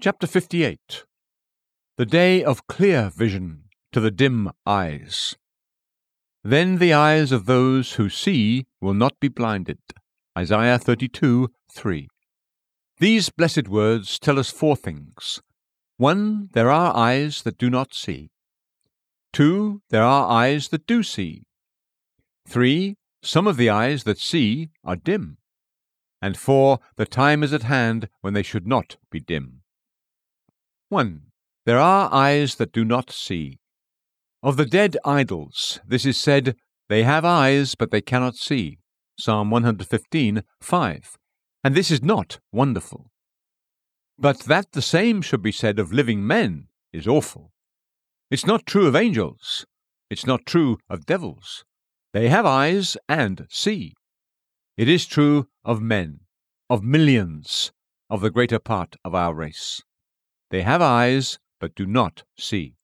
Chapter 58 The Day of Clear Vision to the Dim Eyes. Then the eyes of those who see will not be blinded. Isaiah 32 3. These blessed words tell us four things. One, there are eyes that do not see. Two, there are eyes that do see. Three, some of the eyes that see are dim. And four, the time is at hand when they should not be dim. 1. There are eyes that do not see. Of the dead idols, this is said, They have eyes, but they cannot see. Psalm 115, 5. And this is not wonderful. But that the same should be said of living men is awful. It's not true of angels. It's not true of devils. They have eyes and see. It is true of men, of millions, of the greater part of our race. They have eyes, but do not see.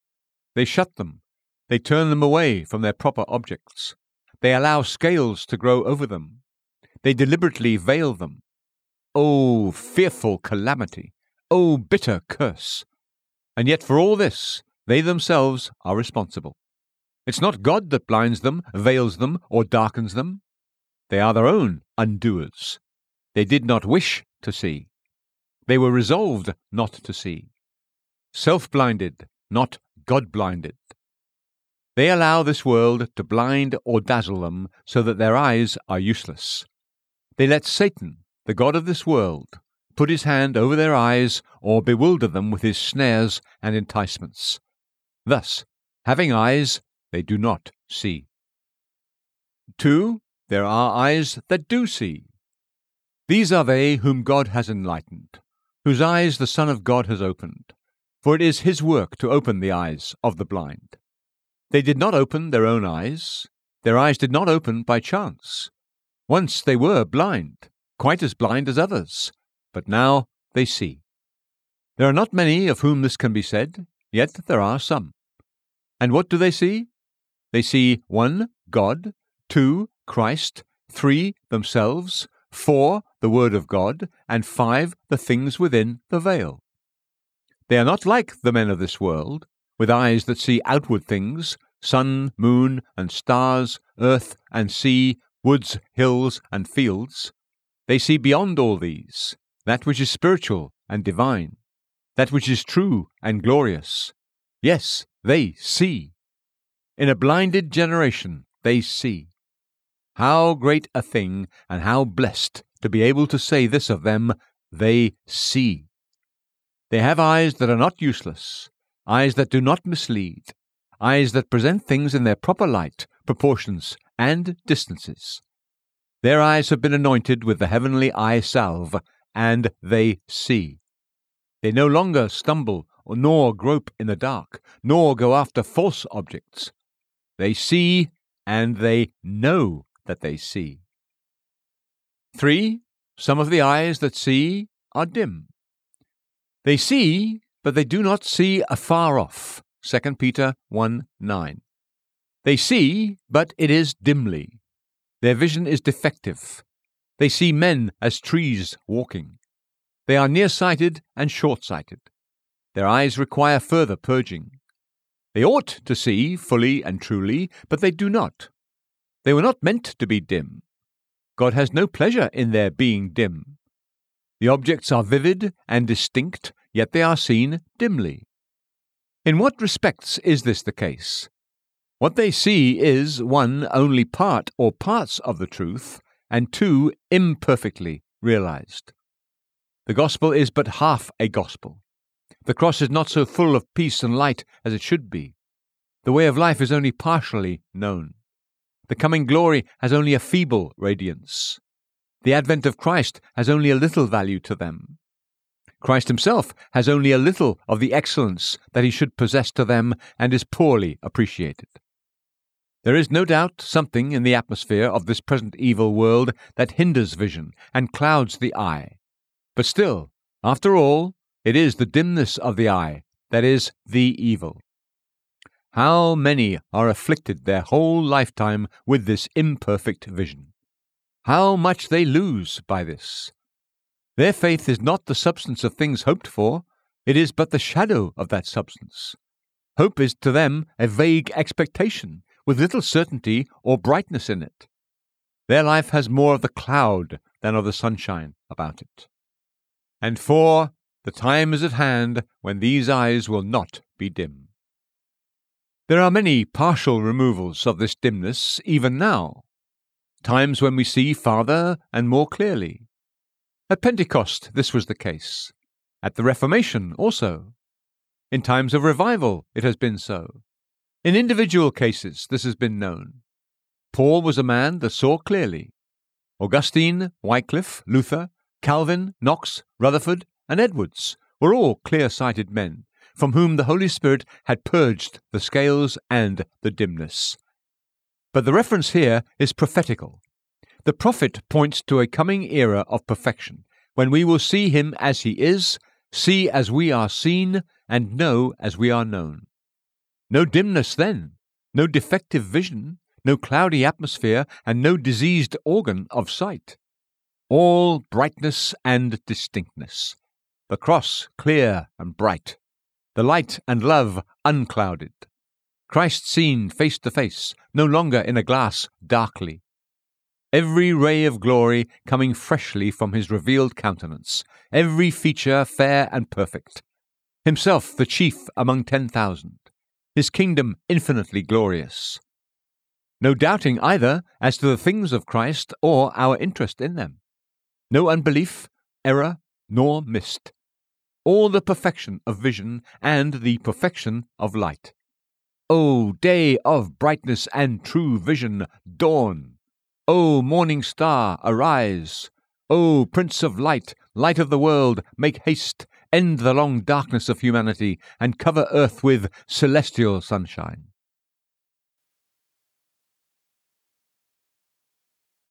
They shut them. They turn them away from their proper objects. They allow scales to grow over them. They deliberately veil them. Oh, fearful calamity! Oh, bitter curse! And yet for all this, they themselves are responsible. It's not God that blinds them, veils them, or darkens them. They are their own undoers. They did not wish to see. They were resolved not to see self blinded, not God blinded. They allow this world to blind or dazzle them so that their eyes are useless. They let Satan, the God of this world, put his hand over their eyes or bewilder them with his snares and enticements. Thus, having eyes, they do not see. 2. There are eyes that do see. These are they whom God has enlightened, whose eyes the Son of God has opened for it is his work to open the eyes of the blind. They did not open their own eyes, their eyes did not open by chance. Once they were blind, quite as blind as others, but now they see. There are not many of whom this can be said, yet there are some. And what do they see? They see 1. God, 2. Christ, 3. Themselves, 4. The Word of God, and 5. The things within the veil. They are not like the men of this world, with eyes that see outward things sun, moon, and stars, earth and sea, woods, hills, and fields. They see beyond all these, that which is spiritual and divine, that which is true and glorious. Yes, they see. In a blinded generation, they see. How great a thing, and how blessed to be able to say this of them, they see. They have eyes that are not useless, eyes that do not mislead, eyes that present things in their proper light, proportions, and distances. Their eyes have been anointed with the heavenly eye salve, and they see. They no longer stumble nor grope in the dark, nor go after false objects. They see, and they know that they see. 3. Some of the eyes that see are dim. They see, but they do not see afar off. 2 Peter 1 9. They see, but it is dimly. Their vision is defective. They see men as trees walking. They are nearsighted and short sighted. Their eyes require further purging. They ought to see fully and truly, but they do not. They were not meant to be dim. God has no pleasure in their being dim. The objects are vivid and distinct, yet they are seen dimly. In what respects is this the case? What they see is, one, only part or parts of the truth, and two, imperfectly realized. The gospel is but half a gospel. The cross is not so full of peace and light as it should be. The way of life is only partially known. The coming glory has only a feeble radiance. The advent of Christ has only a little value to them. Christ himself has only a little of the excellence that he should possess to them and is poorly appreciated. There is no doubt something in the atmosphere of this present evil world that hinders vision and clouds the eye. But still, after all, it is the dimness of the eye that is the evil. How many are afflicted their whole lifetime with this imperfect vision? How much they lose by this! Their faith is not the substance of things hoped for, it is but the shadow of that substance. Hope is to them a vague expectation, with little certainty or brightness in it. Their life has more of the cloud than of the sunshine about it. And for the time is at hand when these eyes will not be dim. There are many partial removals of this dimness even now, times when we see farther and more clearly. At Pentecost, this was the case. At the Reformation, also. In times of revival, it has been so. In individual cases, this has been known. Paul was a man that saw clearly. Augustine, Wycliffe, Luther, Calvin, Knox, Rutherford, and Edwards were all clear sighted men, from whom the Holy Spirit had purged the scales and the dimness. But the reference here is prophetical. The prophet points to a coming era of perfection, when we will see him as he is, see as we are seen, and know as we are known. No dimness then, no defective vision, no cloudy atmosphere, and no diseased organ of sight. All brightness and distinctness. The cross clear and bright. The light and love unclouded. Christ seen face to face, no longer in a glass darkly. Every ray of glory coming freshly from his revealed countenance, every feature fair and perfect. Himself the chief among ten thousand, his kingdom infinitely glorious. No doubting either as to the things of Christ or our interest in them. No unbelief, error, nor mist. All the perfection of vision and the perfection of light. O day of brightness and true vision, dawn! O morning star, arise! O Prince of Light, light of the world, make haste, end the long darkness of humanity, and cover earth with celestial sunshine.